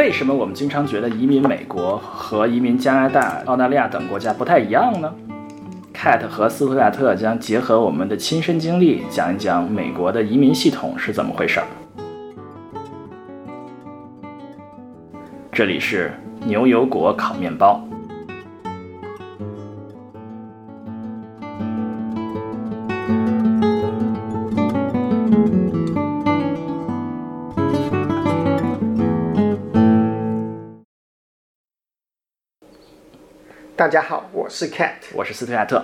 为什么我们经常觉得移民美国和移民加拿大、澳大利亚等国家不太一样呢？Cat 和斯图亚特将结合我们的亲身经历，讲一讲美国的移民系统是怎么回事儿。这里是牛油果烤面包。大家好，我是 Cat，我是斯特亚特。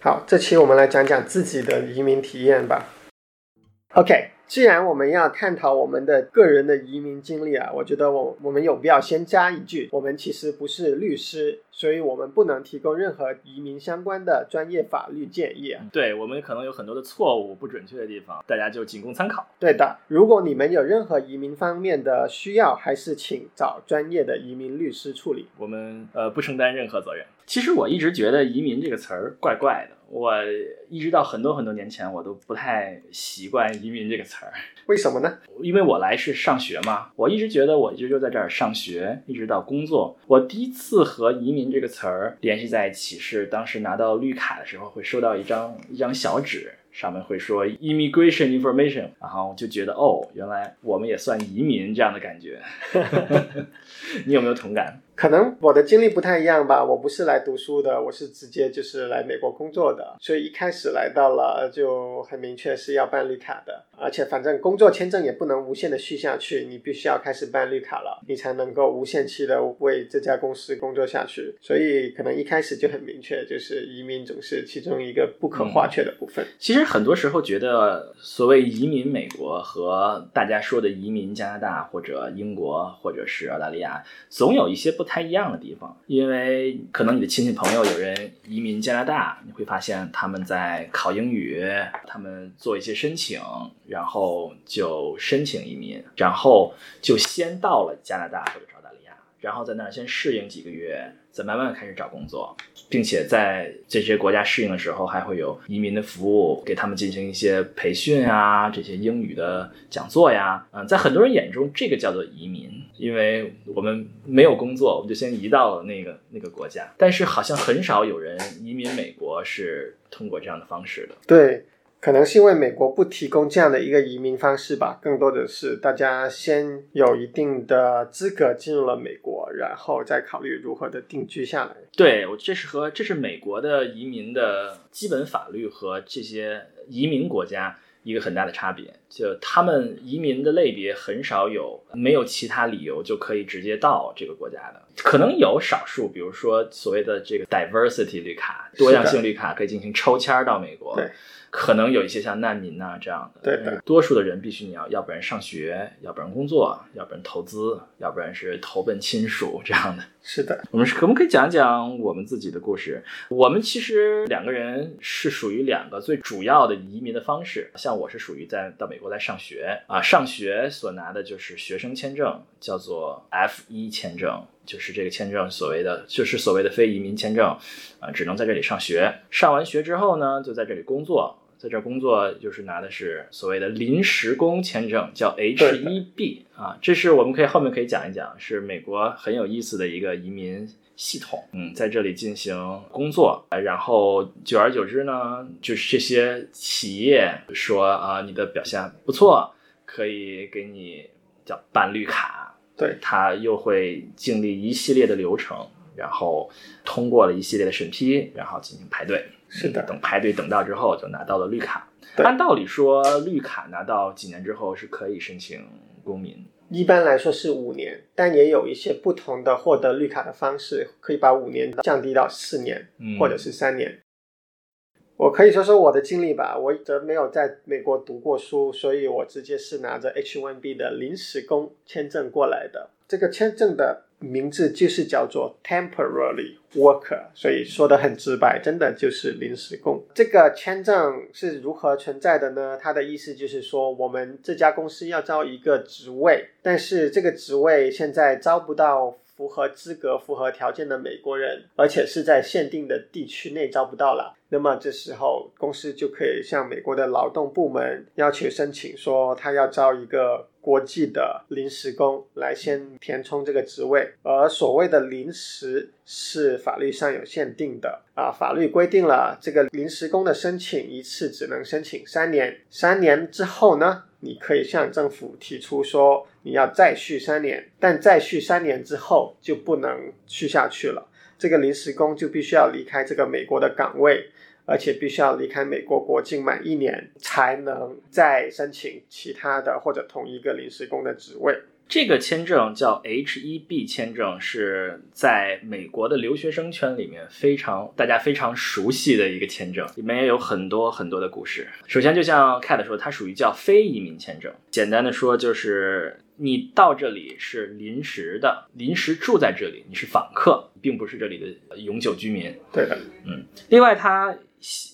好，这期我们来讲讲自己的移民体验吧。OK。既然我们要探讨我们的个人的移民经历啊，我觉得我我们有必要先加一句，我们其实不是律师，所以我们不能提供任何移民相关的专业法律建议啊。对我们可能有很多的错误、不准确的地方，大家就仅供参考。对的，如果你们有任何移民方面的需要，还是请找专业的移民律师处理。我们呃不承担任何责任。其实我一直觉得“移民”这个词儿怪怪的。我一直到很多很多年前，我都不太习惯“移民”这个词儿。为什么呢？因为我来是上学嘛。我一直觉得我一直就在这儿上学，一直到工作。我第一次和“移民”这个词儿联系在一起，是当时拿到绿卡的时候，会收到一张一张小纸。上面会说 immigration information，然后就觉得哦，原来我们也算移民这样的感觉。你有没有同感？可能我的经历不太一样吧。我不是来读书的，我是直接就是来美国工作的。所以一开始来到了就很明确是要办绿卡的，而且反正工作签证也不能无限的续下去，你必须要开始办绿卡了，你才能够无限期的为这家公司工作下去。所以可能一开始就很明确，就是移民总是其中一个不可或缺的部分。其实。很多时候觉得，所谓移民美国和大家说的移民加拿大或者英国或者是澳大利亚，总有一些不同不太一样的地方。因为可能你的亲戚朋友有人移民加拿大，你会发现他们在考英语，他们做一些申请，然后就申请移民，然后就先到了加拿大或者，然后在那儿先适应几个月。再慢慢开始找工作，并且在这些国家适应的时候，还会有移民的服务，给他们进行一些培训啊，这些英语的讲座呀。嗯，在很多人眼中，这个叫做移民，因为我们没有工作，我们就先移到了那个那个国家。但是好像很少有人移民美国是通过这样的方式的。对。可能是因为美国不提供这样的一个移民方式吧，更多的是大家先有一定的资格进入了美国，然后再考虑如何的定居下来。对，我这是和这是美国的移民的基本法律和这些移民国家一个很大的差别，就他们移民的类别很少有没有其他理由就可以直接到这个国家的，可能有少数，比如说所谓的这个 diversity 绿卡，多样性绿卡可以进行抽签到美国。对。可能有一些像难民呐这样的，对的。多数的人必须你要，要不然上学，要不然工作，要不然投资，要不然是投奔亲属这样的。是的，我们可不可以讲讲我们自己的故事？我们其实两个人是属于两个最主要的移民的方式。像我是属于在到美国来上学啊，上学所拿的就是学生签证，叫做 F 一签证。就是这个签证，所谓的就是所谓的非移民签证，啊，只能在这里上学。上完学之后呢，就在这里工作，在这工作就是拿的是所谓的临时工签证，叫 H 一 B 啊。这是我们可以后面可以讲一讲，是美国很有意思的一个移民系统。嗯，在这里进行工作，然后久而久之呢，就是这些企业说啊，你的表现不错，可以给你叫办绿卡。对，他又会经历一系列的流程，然后通过了一系列的审批，然后进行排队。是的，等排队等到之后，就拿到了绿卡。按道理说，绿卡拿到几年之后是可以申请公民。一般来说是五年，但也有一些不同的获得绿卡的方式，可以把五年降低到四年，或者是三年。我可以说说我的经历吧。我则没有在美国读过书，所以我直接是拿着 H-1B 的临时工签证过来的。这个签证的名字就是叫做 Temporary Worker，所以说的很直白，真的就是临时工。这个签证是如何存在的呢？它的意思就是说，我们这家公司要招一个职位，但是这个职位现在招不到。符合资格、符合条件的美国人，而且是在限定的地区内招不到了，那么这时候公司就可以向美国的劳动部门要求申请，说他要招一个国际的临时工来先填充这个职位，而所谓的临时是法律上有限定的。啊，法律规定了这个临时工的申请一次只能申请三年，三年之后呢，你可以向政府提出说你要再续三年，但再续三年之后就不能续下去了，这个临时工就必须要离开这个美国的岗位。而且必须要离开美国国境满一年，才能再申请其他的或者同一个临时工的职位。这个签证叫 H-1B 签证，是在美国的留学生圈里面非常大家非常熟悉的一个签证，里面也有很多很多的故事。首先，就像 Cat 说，它属于叫非移民签证。简单的说，就是你到这里是临时的，临时住在这里，你是访客，并不是这里的永久居民。对的，嗯。另外，它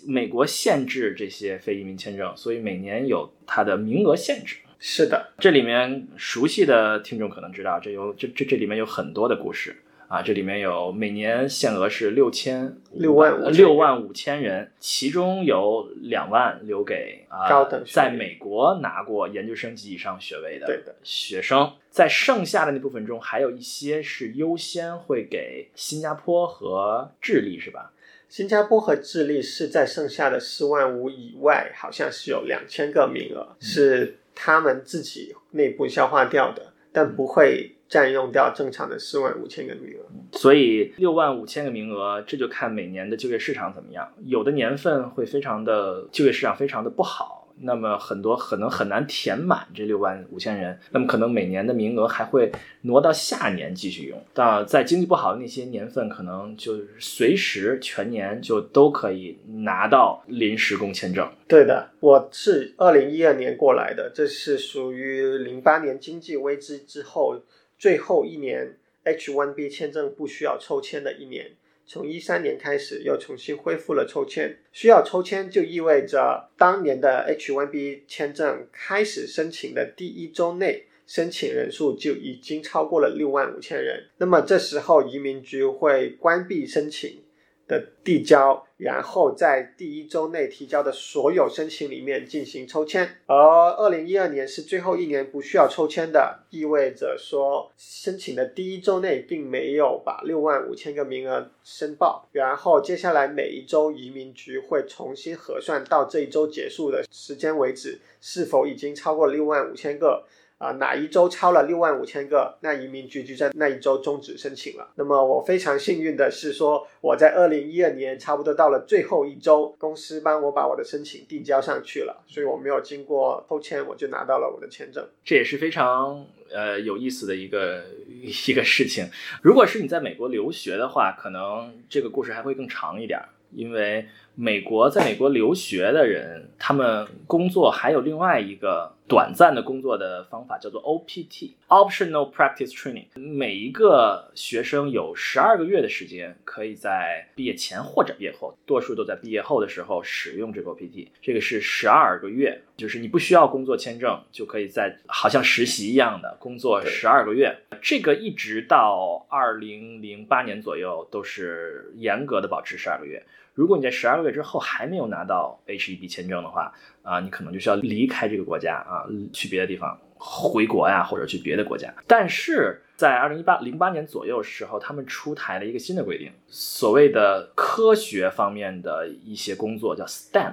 美国限制这些非移民签证，所以每年有它的名额限制。是的，这里面熟悉的听众可能知道，这有这这这里面有很多的故事啊。这里面有每年限额是六千六万六万五千人，其中有两万留给啊高等在美国拿过研究生及以上学位的学生。在剩下的那部分中，还有一些是优先会给新加坡和智利，是吧？新加坡和智利是在剩下的四万五以外，好像是有两千个名额，是他们自己内部消化掉的，但不会占用掉正常的四万五千个名额。所以六万五千个名额，这就看每年的就业市场怎么样。有的年份会非常的就业市场非常的不好。那么很多可能很难填满这六万五千人，那么可能每年的名额还会挪到下年继续用。到在经济不好的那些年份，可能就随时全年就都可以拿到临时工签证。对的，我是二零一二年过来的，这是属于零八年经济危机之后最后一年 H1B 签证不需要抽签的一年。从一三年开始，又重新恢复了抽签。需要抽签，就意味着当年的 H1B 签证开始申请的第一周内，申请人数就已经超过了六万五千人。那么这时候，移民局会关闭申请。的递交，然后在第一周内提交的所有申请里面进行抽签，而二零一二年是最后一年不需要抽签的，意味着说申请的第一周内并没有把六万五千个名额申报，然后接下来每一周移民局会重新核算到这一周结束的时间为止，是否已经超过六万五千个。啊，哪一周超了六万五千个，那移民局就在那一周终止申请了。那么我非常幸运的是说，我在二零一二年差不多到了最后一周，公司帮我把我的申请递交上去了，所以我没有经过抽签，我就拿到了我的签证。这也是非常呃有意思的一个 一个事情。如果是你在美国留学的话，可能这个故事还会更长一点，因为美国在美国留学的人，他们工作还有另外一个。短暂的工作的方法叫做 OPT（Optional Practice Training）。每一个学生有十二个月的时间，可以在毕业前或者毕业后，多数都在毕业后的时候使用这个 OPT。这个是十二个月，就是你不需要工作签证，就可以在好像实习一样的工作十二个月。这个一直到二零零八年左右都是严格的保持十二个月。如果你在十二个月之后还没有拿到 H-1B 签证的话，啊，你可能就需要离开这个国家啊，去别的地方回国呀，或者去别的国家。但是在二零一八零八年左右时候，他们出台了一个新的规定，所谓的科学方面的一些工作叫 STEM，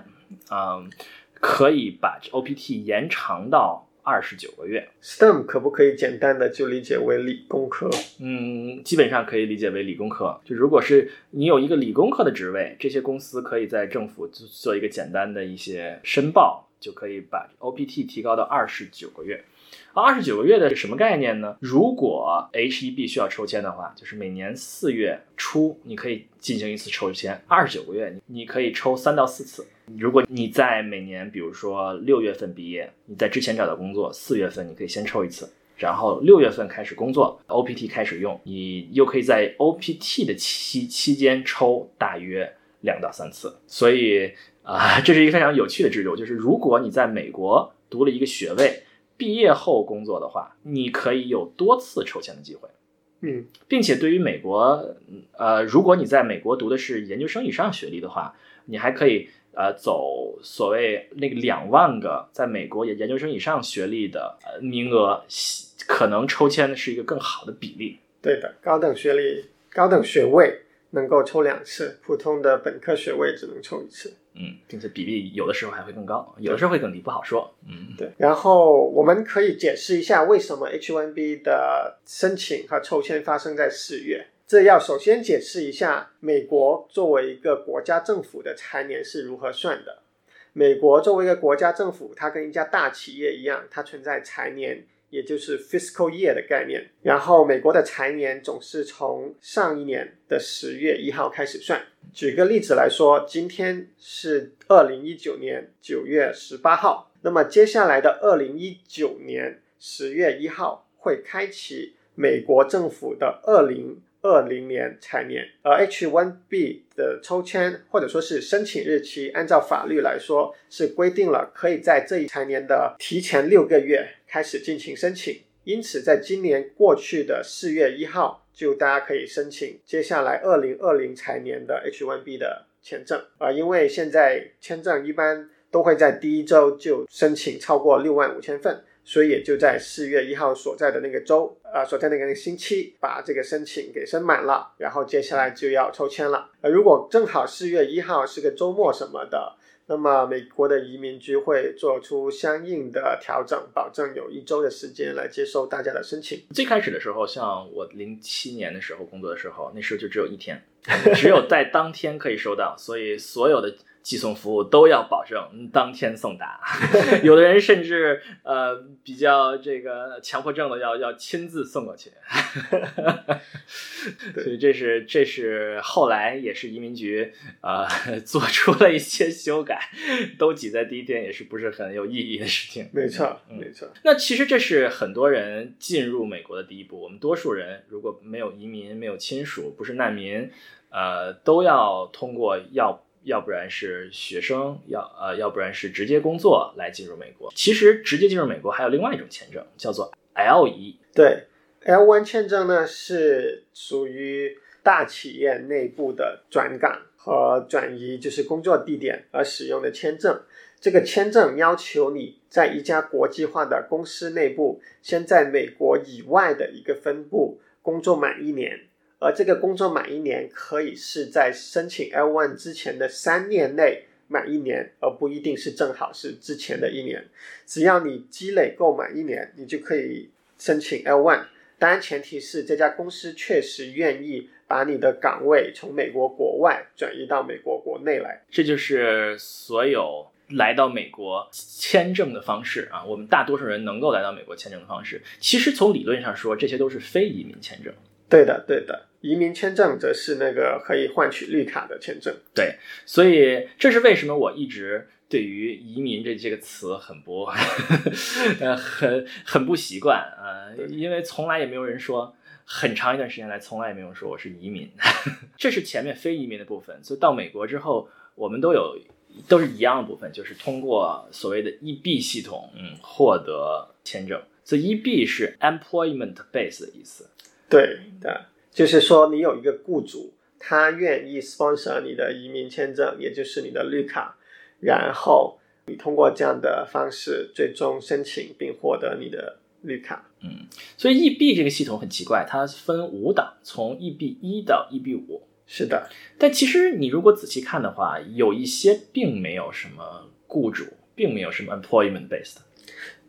嗯，可以把 OPT 延长到。二十九个月，STEM 可不可以简单的就理解为理工科？嗯，基本上可以理解为理工科。就如果是你有一个理工科的职位，这些公司可以在政府做一个简单的一些申报，就可以把 OPT 提高到二十九个月。二十九个月的是什么概念呢？如果 H-1B 需要抽签的话，就是每年四月初你可以进行一次抽签，二十九个月你你可以抽三到四次。如果你在每年，比如说六月份毕业，你在之前找到工作，四月份你可以先抽一次，然后六月份开始工作，OPT 开始用，你又可以在 OPT 的期期间抽大约两到三次。所以啊，这是一个非常有趣的制度，就是如果你在美国读了一个学位。毕业后工作的话，你可以有多次抽签的机会，嗯，并且对于美国，呃，如果你在美国读的是研究生以上学历的话，你还可以呃走所谓那个两万个在美国研研究生以上学历的呃名额，可能抽签的是一个更好的比例。对的，高等学历、高等学位能够抽两次，普通的本科学位只能抽一次。嗯，并且比例有的时候还会更高，有的时候会更低，不好说。嗯，对。然后我们可以解释一下为什么 H1B 的申请和抽签发生在四月。这要首先解释一下，美国作为一个国家政府的财年是如何算的。美国作为一个国家政府，它跟一家大企业一样，它存在财年。也就是 fiscal year 的概念，然后美国的财年总是从上一年的十月一号开始算。举个例子来说，今天是二零一九年九月十八号，那么接下来的二零一九年十月一号会开启美国政府的二零。二零年财年，而 H1B 的抽签或者说是申请日期，按照法律来说是规定了可以在这一财年的提前六个月开始进行申请。因此，在今年过去的四月一号，就大家可以申请接下来二零二零财年的 H1B 的签证。啊，因为现在签证一般都会在第一周就申请超过六万五千份。所以也就在四月一号所在的那个周，呃，所在那个星期，把这个申请给申满了，然后接下来就要抽签了。呃，如果正好四月一号是个周末什么的，那么美国的移民局会做出相应的调整，保证有一周的时间来接收大家的申请。最开始的时候，像我零七年的时候工作的时候，那时候就只有一天，只有在当天可以收到，所以所有的。寄送服务都要保证当天送达，有的人甚至呃比较这个强迫症的要要亲自送过去，所以这是这是后来也是移民局呃 做出了一些修改，都挤在第一天也是不是很有意义的事情。没错，没错。那其实这是很多人进入美国的第一步。我们多数人如果没有移民、没有亲属、不是难民，呃，都要通过要。要不然是学生，要呃，要不然是直接工作来进入美国。其实直接进入美国还有另外一种签证，叫做 L 一。对，L1 签证呢是属于大企业内部的转岗和转移，就是工作地点而使用的签证。这个签证要求你在一家国际化的公司内部，先在美国以外的一个分部工作满一年。而这个工作满一年，可以是在申请 L1 之前的三年内满一年，而不一定是正好是之前的一年。只要你积累够满一年，你就可以申请 L1。当然，前提是这家公司确实愿意把你的岗位从美国国外转移到美国国内来。这就是所有来到美国签证的方式啊！我们大多数人能够来到美国签证的方式，其实从理论上说，这些都是非移民签证。对的，对的，移民签证则是那个可以换取绿卡的签证。对，所以这是为什么我一直对于移民这这个词很不，呃，很很不习惯啊，因为从来也没有人说，很长一段时间来从来也没有说我是移民。这是前面非移民的部分，所以到美国之后，我们都有都是一样的部分，就是通过所谓的 EB 系统，嗯，获得签证。所以 EB 是 employment base 的意思。对的，就是说你有一个雇主，他愿意 sponsor 你的移民签证，也就是你的绿卡，然后你通过这样的方式最终申请并获得你的绿卡。嗯，所以 EB 这个系统很奇怪，它分五档，从 EB 一到 EB 五。是的，但其实你如果仔细看的话，有一些并没有什么雇主，并没有什么 employment based。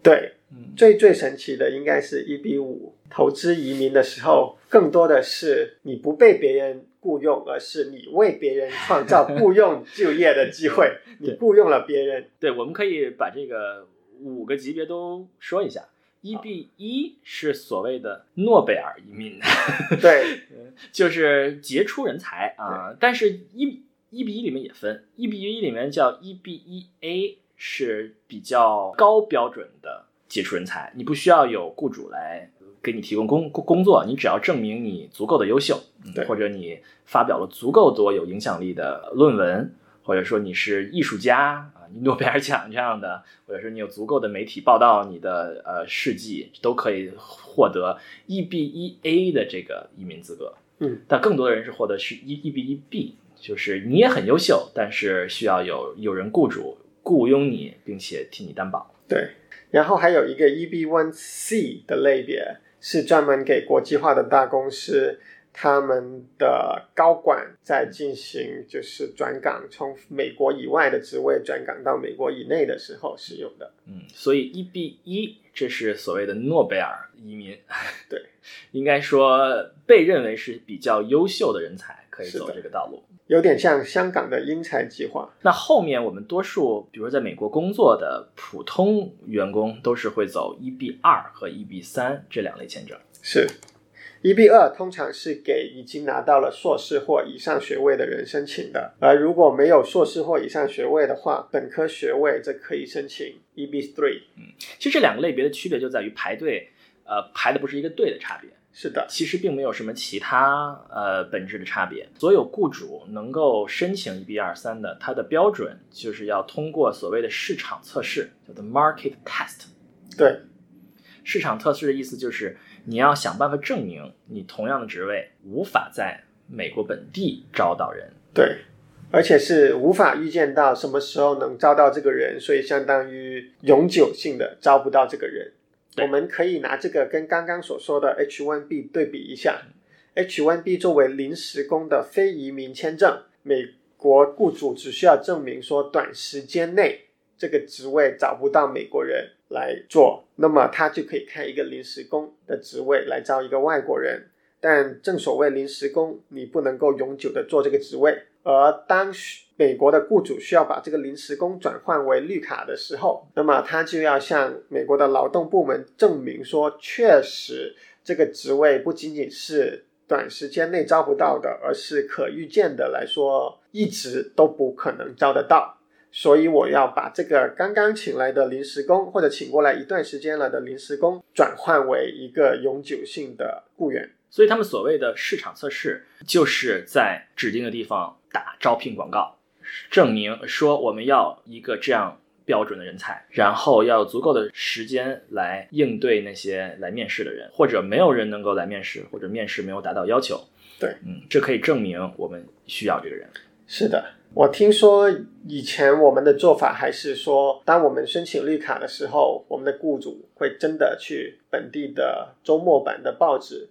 对，最最神奇的应该是一比五。投资移民的时候，更多的是你不被别人雇佣，而是你为别人创造雇佣就业的机会。你雇佣了别人。对，我们可以把这个五个级别都说一下。一比一是所谓的诺贝尔移民，对，就是杰出人才啊。但是，一一比一里面也分，一比一里面叫一比一 A。是比较高标准的杰出人才，你不需要有雇主来给你提供工工作，你只要证明你足够的优秀，或者你发表了足够多有影响力的论文，或者说你是艺术家啊，你诺贝尔奖这样的，或者说你有足够的媒体报道你的呃事迹，都可以获得 E B 一 A 的这个移民资格。嗯，但更多的人是获得是 E E B 一 B，。就是你也很优秀，但是需要有有人雇主雇佣你，并且替你担保。对，然后还有一个 EB1C 的类别，是专门给国际化的大公司。他们的高管在进行就是转岗，从美国以外的职位转岗到美国以内的时候使用的。嗯，所以 EB 一这是所谓的诺贝尔移民。对，应该说被认为是比较优秀的人才可以走这个道路，有点像香港的英才计划。那后面我们多数，比如在美国工作的普通员工，都是会走 EB 二和 EB 三这两类签证。是。EB 二通常是给已经拿到了硕士或以上学位的人申请的，而如果没有硕士或以上学位的话，本科学位则可以申请 EB three。嗯，其实这两个类别的区别就在于排队，呃，排的不是一个队的差别。是的，其实并没有什么其他呃本质的差别。所有雇主能够申请 EB 二三的，它的标准就是要通过所谓的市场测试，叫做 market test。对，市场测试的意思就是。你要想办法证明你同样的职位无法在美国本地招到人，对，而且是无法预见到什么时候能招到这个人，所以相当于永久性的招不到这个人。我们可以拿这个跟刚刚所说的 H1B 对比一下，H1B 作为临时工的非移民签证，美国雇主只需要证明说短时间内这个职位找不到美国人。来做，那么他就可以开一个临时工的职位来招一个外国人。但正所谓临时工，你不能够永久的做这个职位。而当美国的雇主需要把这个临时工转换为绿卡的时候，那么他就要向美国的劳动部门证明说，确实这个职位不仅仅是短时间内招不到的，而是可预见的来说，一直都不可能招得到。所以我要把这个刚刚请来的临时工，或者请过来一段时间了的临时工，转换为一个永久性的雇员。所以他们所谓的市场测试，就是在指定的地方打招聘广告，证明说我们要一个这样标准的人才，然后要有足够的时间来应对那些来面试的人，或者没有人能够来面试，或者面试没有达到要求。对，嗯，这可以证明我们需要这个人。是的。我听说以前我们的做法还是说，当我们申请绿卡的时候，我们的雇主会真的去本地的周末版的报纸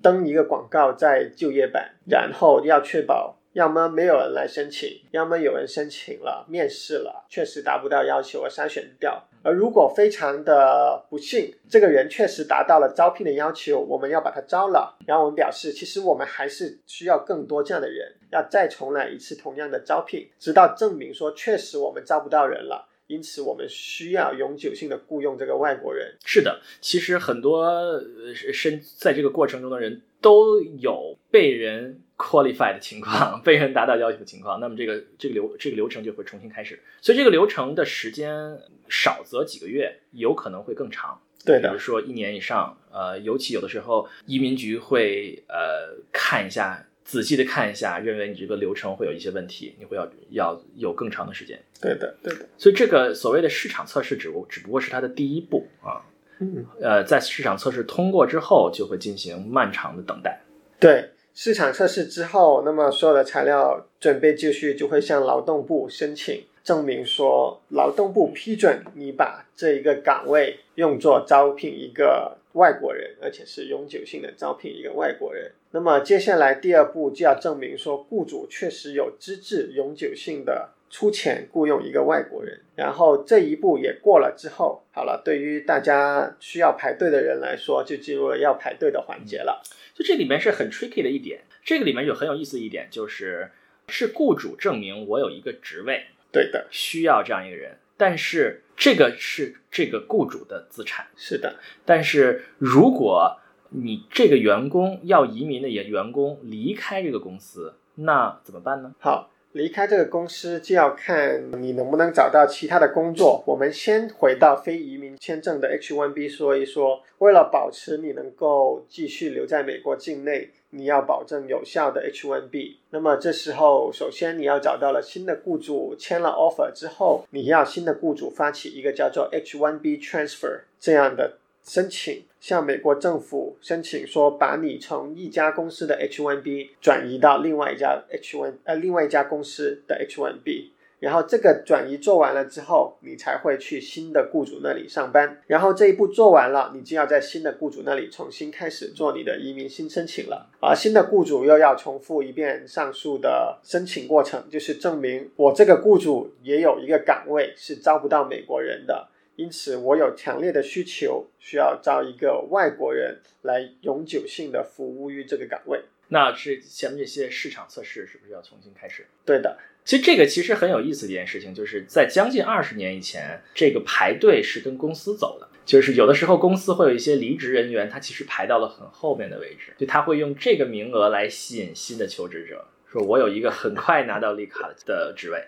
登一个广告在就业版，然后要确保。要么没有人来申请，要么有人申请了，面试了，确实达不到要求而筛选掉。而如果非常的不幸，这个人确实达到了招聘的要求，我们要把他招了，然后我们表示，其实我们还是需要更多这样的人，要再重来一次同样的招聘，直到证明说确实我们招不到人了。因此，我们需要永久性的雇佣这个外国人。是的，其实很多呃身在这个过程中的人都有被人 qualify 的情况，被人达到要求的情况。那么，这个这个流这个流程就会重新开始。所以，这个流程的时间少则几个月，有可能会更长。对的，比如说一年以上。呃，尤其有的时候，移民局会呃看一下。仔细的看一下，认为你这个流程会有一些问题，你会要要有更长的时间。对的，对的。所以这个所谓的市场测试，只不只不过是它的第一步啊。嗯。呃，在市场测试通过之后，就会进行漫长的等待。对，市场测试之后，那么所有的材料准备就绪，就会向劳动部申请，证明说劳动部批准你把这一个岗位用作招聘一个外国人，而且是永久性的招聘一个外国人。那么接下来第二步就要证明说，雇主确实有资质永久性的出钱雇佣一个外国人。然后这一步也过了之后，好了，对于大家需要排队的人来说，就进入了要排队的环节了。就这里面是很 tricky 的一点，这个里面有很有意思一点，就是是雇主证明我有一个职位，对的，需要这样一个人，但是这个是这个雇主的资产，是的。但是如果你这个员工要移民的员员工离开这个公司，那怎么办呢？好，离开这个公司就要看你能不能找到其他的工作。我们先回到非移民签证的 H1B 说一说，为了保持你能够继续留在美国境内，你要保证有效的 H1B。那么这时候，首先你要找到了新的雇主，签了 offer 之后，你要新的雇主发起一个叫做 H1B transfer 这样的。申请向美国政府申请说，把你从一家公司的 H1B 转移到另外一家 H1 呃另外一家公司的 H1B。然后这个转移做完了之后，你才会去新的雇主那里上班。然后这一步做完了，你就要在新的雇主那里重新开始做你的移民新申请了。而新的雇主又要重复一遍上述的申请过程，就是证明我这个雇主也有一个岗位是招不到美国人的，因此我有强烈的需求，需要招一个外国人来永久性的服务于这个岗位。那是前面这些市场测试是不是要重新开始？对的。其实这个其实很有意思的一件事情，就是在将近二十年以前，这个排队是跟公司走的，就是有的时候公司会有一些离职人员，他其实排到了很后面的位置，就他会用这个名额来吸引新的求职者，说我有一个很快拿到绿卡的职位，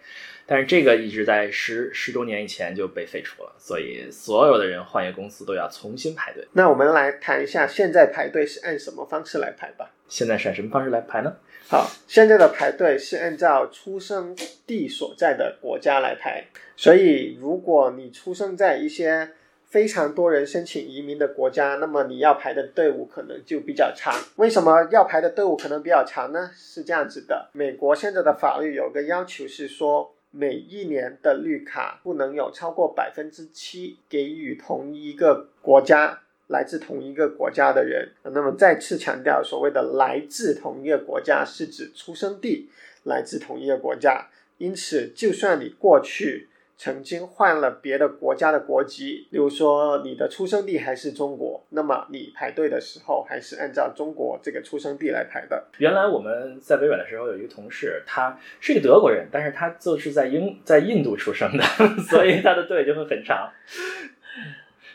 但是这个一直在十十多年以前就被废除了，所以所有的人换一个公司都要重新排队。那我们来谈一下现在排队是按什么方式来排吧？现在是按什么方式来排呢？好，现在的排队是按照出生地所在的国家来排，所以如果你出生在一些非常多人申请移民的国家，那么你要排的队伍可能就比较长。为什么要排的队伍可能比较长呢？是这样子的，美国现在的法律有个要求是说，每一年的绿卡不能有超过百分之七给予同一个国家。来自同一个国家的人，那么再次强调，所谓的来自同一个国家是指出生地来自同一个国家。因此，就算你过去曾经换了别的国家的国籍，比如说你的出生地还是中国，那么你排队的时候还是按照中国这个出生地来排的。原来我们在微软的时候有一个同事，他是一个德国人，但是他就是在英在印度出生的，所以他的队就会很长。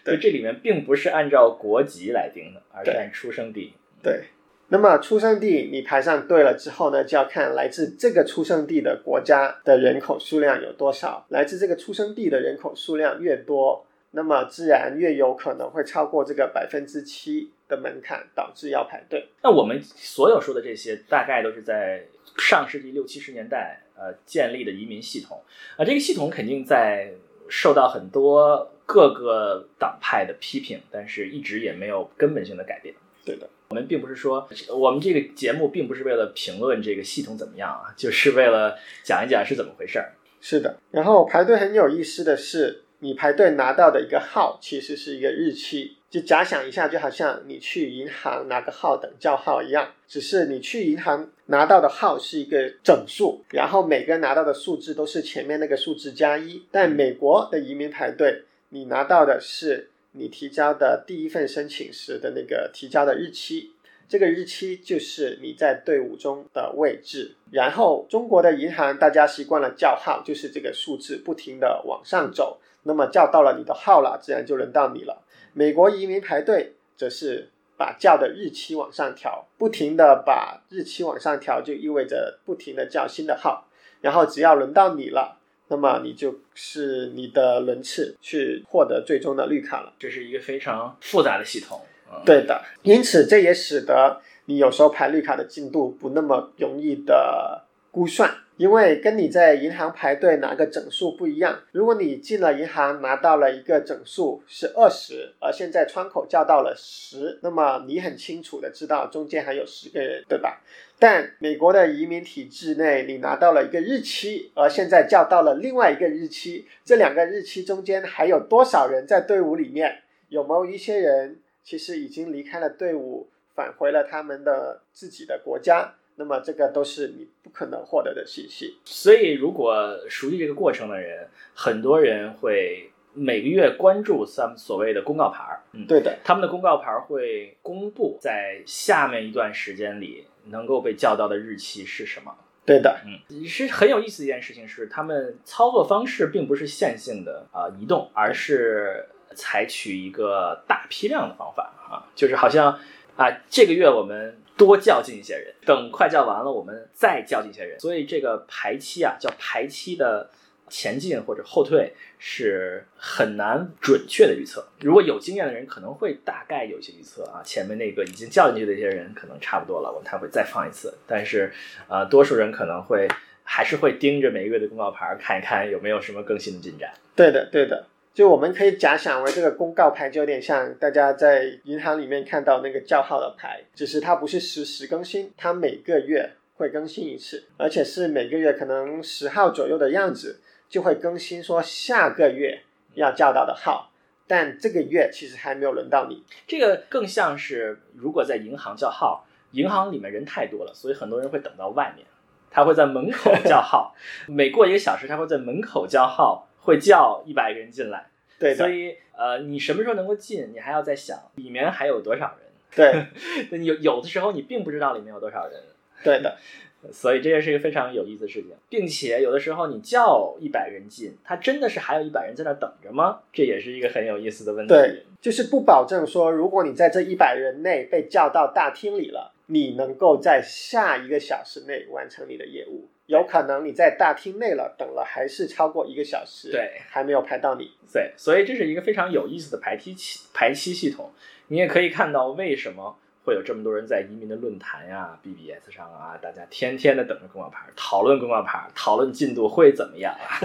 对，这里面并不是按照国籍来定的，而是按出生地。对，那么出生地你排上队了之后呢，就要看来自这个出生地的国家的人口数量有多少。来自这个出生地的人口数量越多，那么自然越有可能会超过这个百分之七的门槛，导致要排队。那我们所有说的这些，大概都是在上世纪六七十年代呃建立的移民系统啊，这个系统肯定在受到很多。各个党派的批评，但是一直也没有根本性的改变。对的，我们并不是说，我们这个节目并不是为了评论这个系统怎么样啊，就是为了讲一讲是怎么回事儿。是的，然后排队很有意思的是，你排队拿到的一个号，其实是一个日期。就假想一下，就好像你去银行拿个号等叫号一样，只是你去银行拿到的号是一个整数，然后每个人拿到的数字都是前面那个数字加一。但美国的移民排队。你拿到的是你提交的第一份申请时的那个提交的日期，这个日期就是你在队伍中的位置。然后中国的银行大家习惯了叫号，就是这个数字不停的往上走，那么叫到了你的号了，自然就轮到你了。美国移民排队则是把叫的日期往上调，不停的把日期往上调，就意味着不停的叫新的号，然后只要轮到你了。那么你就是你的轮次去获得最终的绿卡了，这是一个非常复杂的系统。对的，因此这也使得你有时候排绿卡的进度不那么容易的估算。因为跟你在银行排队拿个整数不一样，如果你进了银行拿到了一个整数是二十，而现在窗口叫到了十，那么你很清楚的知道中间还有十个人，对吧？但美国的移民体制内，你拿到了一个日期，而现在叫到了另外一个日期，这两个日期中间还有多少人在队伍里面？有没有一些人其实已经离开了队伍，返回了他们的自己的国家？那么这个都是你不可能获得的信息。所以，如果熟悉这个过程的人，很多人会每个月关注他们所谓的公告牌儿。嗯，对的，他们的公告牌儿会公布在下面一段时间里能够被叫到的日期是什么。对的，嗯，是很有意思的一件事情是，他们操作方式并不是线性的啊移动，而是采取一个大批量的方法啊，就是好像啊这个月我们。多叫进一些人，等快叫完了，我们再叫进一些人。所以这个排期啊，叫排期的前进或者后退是很难准确的预测。如果有经验的人可能会大概有些预测啊，前面那个已经叫进去的一些人可能差不多了，我们他会再放一次。但是呃，多数人可能会还是会盯着每个月的公告牌看一看有没有什么更新的进展。对的，对的。就我们可以假想为这个公告牌就有点像大家在银行里面看到那个叫号的牌，只是它不是实时更新，它每个月会更新一次，而且是每个月可能十号左右的样子就会更新说下个月要叫到的号，但这个月其实还没有轮到你。这个更像是如果在银行叫号，银行里面人太多了，所以很多人会等到外面，他会在门口叫号，每过一个小时他会在门口叫号。会叫一百个人进来，对，所以呃，你什么时候能够进，你还要再想里面还有多少人。对，有有的时候你并不知道里面有多少人。对的，所以这也是一个非常有意思的事情，并且有的时候你叫一百人进，他真的是还有一百人在那等着吗？这也是一个很有意思的问题。对，就是不保证说，如果你在这一百人内被叫到大厅里了，你能够在下一个小时内完成你的业务。有可能你在大厅内了，等了还是超过一个小时，对，还没有排到你。对，所以这是一个非常有意思的排期期排期系统。你也可以看到为什么会有这么多人在移民的论坛呀、BBS 上啊，大家天天的等着公告牌，讨论公告牌，讨论进度会怎么样啊？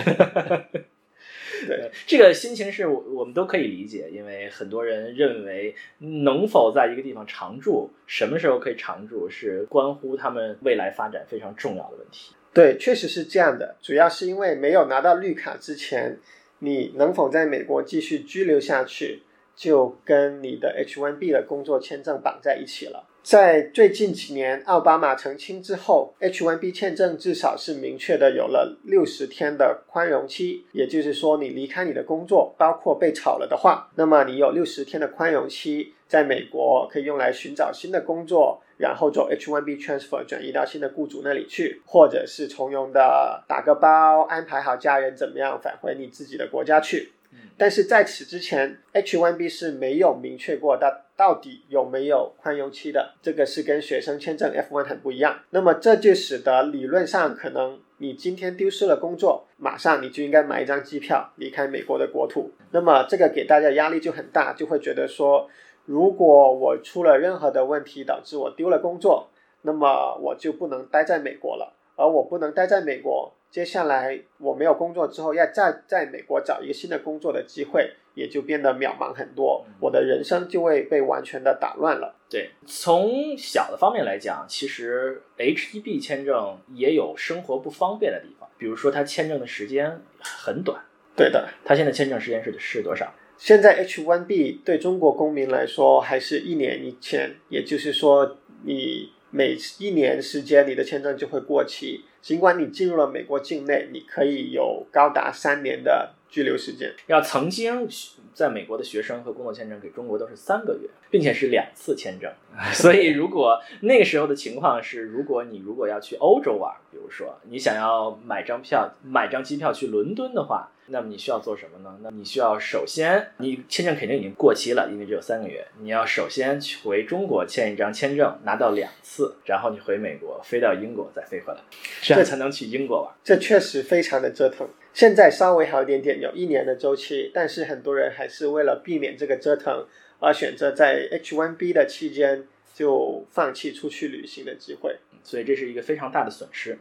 对，这个心情是我我们都可以理解，因为很多人认为能否在一个地方常住，什么时候可以常住，是关乎他们未来发展非常重要的问题。对，确实是这样的。主要是因为没有拿到绿卡之前，你能否在美国继续居留下去，就跟你的 H-1B 的工作签证绑在一起了。在最近几年，奥巴马澄清之后，H-1B 签证至少是明确的有了六十天的宽容期，也就是说，你离开你的工作，包括被炒了的话，那么你有六十天的宽容期，在美国可以用来寻找新的工作。然后做 H1B transfer 转移到新的雇主那里去，或者是从容的打个包，安排好家人怎么样返回你自己的国家去。但是在此之前，H1B 是没有明确过它到底有没有宽容期的，这个是跟学生签证 F1 很不一样。那么这就使得理论上可能你今天丢失了工作，马上你就应该买一张机票离开美国的国土。那么这个给大家压力就很大，就会觉得说。如果我出了任何的问题，导致我丢了工作，那么我就不能待在美国了。而我不能待在美国，接下来我没有工作之后，要再在美国找一个新的工作的机会，也就变得渺茫很多。我的人生就会被完全的打乱了。对，从小的方面来讲，其实 H-1B 签证也有生活不方便的地方，比如说它签证的时间很短。对的，它现在签证时间是是多少？现在 H1B 对中国公民来说还是一年一签，也就是说，你每一年时间你的签证就会过期。尽管你进入了美国境内，你可以有高达三年的居留时间。要曾经在美国的学生和工作签证给中国都是三个月，并且是两次签证。所以，如果那个时候的情况是，如果你如果要去欧洲玩，比如说你想要买张票、买张机票去伦敦的话。那么你需要做什么呢？那你需要首先，你签证肯定已经过期了，因为只有三个月。你要首先去回中国签一张签证，拿到两次，然后你回美国，飞到英国再飞回来，这样才能去英国玩。这确实非常的折腾。现在稍微好一点点，有一年的周期，但是很多人还是为了避免这个折腾，而选择在 H1B 的期间就放弃出去旅行的机会。所以这是一个非常大的损失。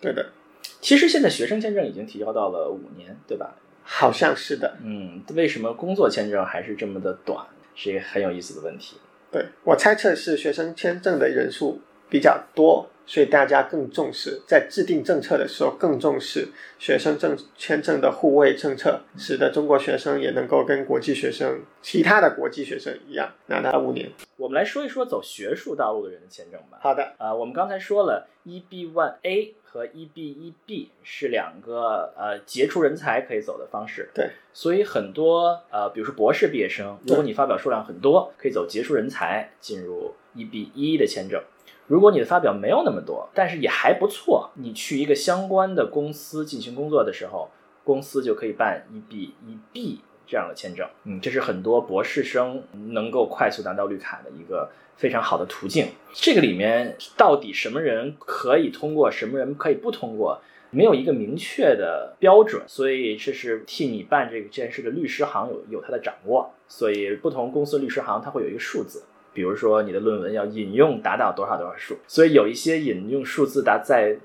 对的。其实现在学生签证已经提交到了五年，对吧？好像是的。嗯，为什么工作签证还是这么的短？是一个很有意思的问题。对我猜测是学生签证的人数比较多，所以大家更重视，在制定政策的时候更重视学生证签证的互惠政策，使得中国学生也能够跟国际学生、其他的国际学生一样拿到五年。我们来说一说走学术道路的人的签证吧。好的。呃，我们刚才说了，EB One A。和 EB-1B 是两个呃杰出人才可以走的方式。对，所以很多呃，比如说博士毕业生，如果你发表数量很多，可以走杰出人才进入 EB-1 的签证。如果你的发表没有那么多，但是也还不错，你去一个相关的公司进行工作的时候，公司就可以办一 B 一 B 这样的签证。嗯，这是很多博士生能够快速拿到绿卡的一个。非常好的途径，这个里面到底什么人可以通过，什么人可以不通过，没有一个明确的标准，所以这是替你办这个这件事的律师行有有他的掌握，所以不同公司律师行它会有一个数字，比如说你的论文要引用达到多少多少数，所以有一些引用数字达在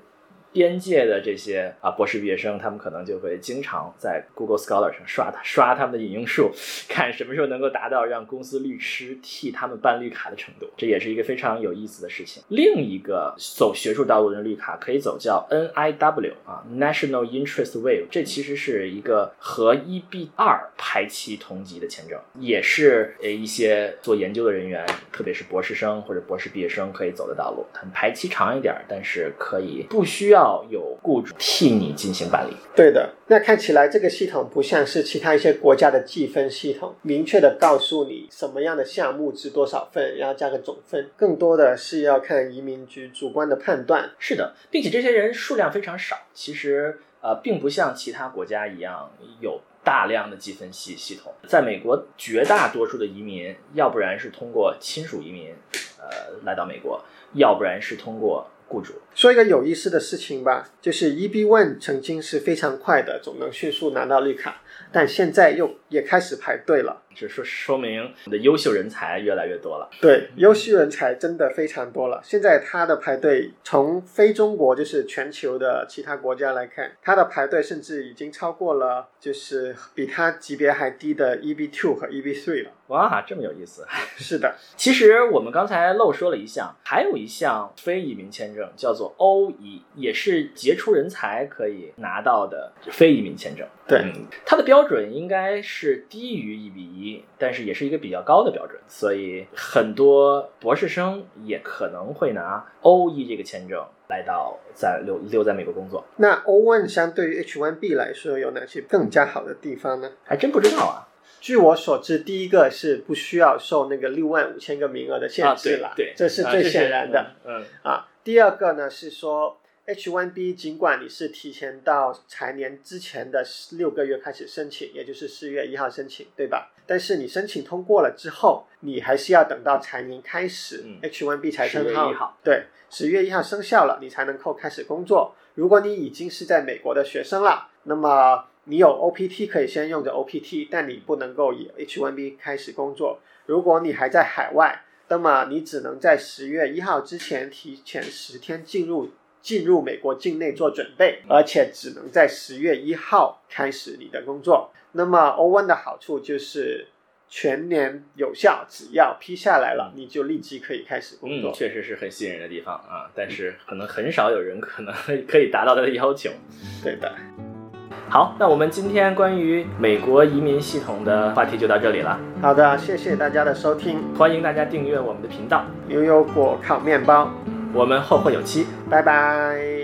边界的这些啊博士毕业生，他们可能就会经常在 Google Scholar 上刷刷他们的引用数，看什么时候能够达到让公司律师替他们办绿卡的程度。这也是一个非常有意思的事情。另一个走学术道路的绿卡可以走叫 NIW 啊，National Interest Wave，这其实是一个和 EB 二排期同级的签证，也是呃一些做研究的人员，特别是博士生或者博士毕业生可以走的道路。它排期长一点，但是可以不需要有雇主替你进行办理。对的，那看起来这个系统不像是其他一些国家的计分系统，明确的告诉你什么样的项目值多少分，然后加个总分，更多的是要看移民局主观的判断。是的，并且这些人数量非常少，其实呃，并不像其他国家一样有大量的计分系系统。在美国，绝大多数的移民，要不然是通过亲属移民，呃，来到美国，要不然是通过雇主。说一个有意思的事情吧，就是 EB One 曾经是非常快的，总能迅速拿到绿卡，但现在又也开始排队了。这说说明你的优秀人才越来越多了。对，优秀人才真的非常多了。现在他的排队，从非中国就是全球的其他国家来看，他的排队甚至已经超过了，就是比他级别还低的 EB Two 和 EB Three 了。哇，这么有意思！是的，其实我们刚才漏说了一项，还有一项非移民签证叫做 O 移，也是杰出人才可以拿到的非移民签证。对，嗯，它的标准应该是低于一但是也是一个比较高的标准，所以很多博士生也可能会拿 O 一这个签证来到在留留在美国工作，那 O One 相对于 H One B 来说有哪些更加好的地方呢？还真不知道啊。据我所知，第一个是不需要受那个六万五千个名额的限制了，啊对对这是最显然的。嗯，啊，第二个呢是说 H1B，尽管你是提前到财年之前的六个月开始申请，也就是四月一号申请，对吧？但是你申请通过了之后，你还是要等到财年开始、嗯 H1B 才10生月1号对，十月一号生效了，你才能够开始工作。如果你已经是在美国的学生了，那么你有 OPT 可以先用着 OPT，但你不能够以 H1B 开始工作。如果你还在海外，那么你只能在十月一号之前提前十天进入进入美国境内做准备，而且只能在十月一号开始你的工作。那么欧文的好处就是全年有效，只要批下来了，你就立即可以开始工作。嗯，确实是很吸引人的地方啊，但是可能很少有人可能可以达到他的要求。对的。好，那我们今天关于美国移民系统的话题就到这里了，好的，谢谢大家的收听，欢迎大家订阅我们的频道，牛油果烤面包，我们后会有期。拜拜。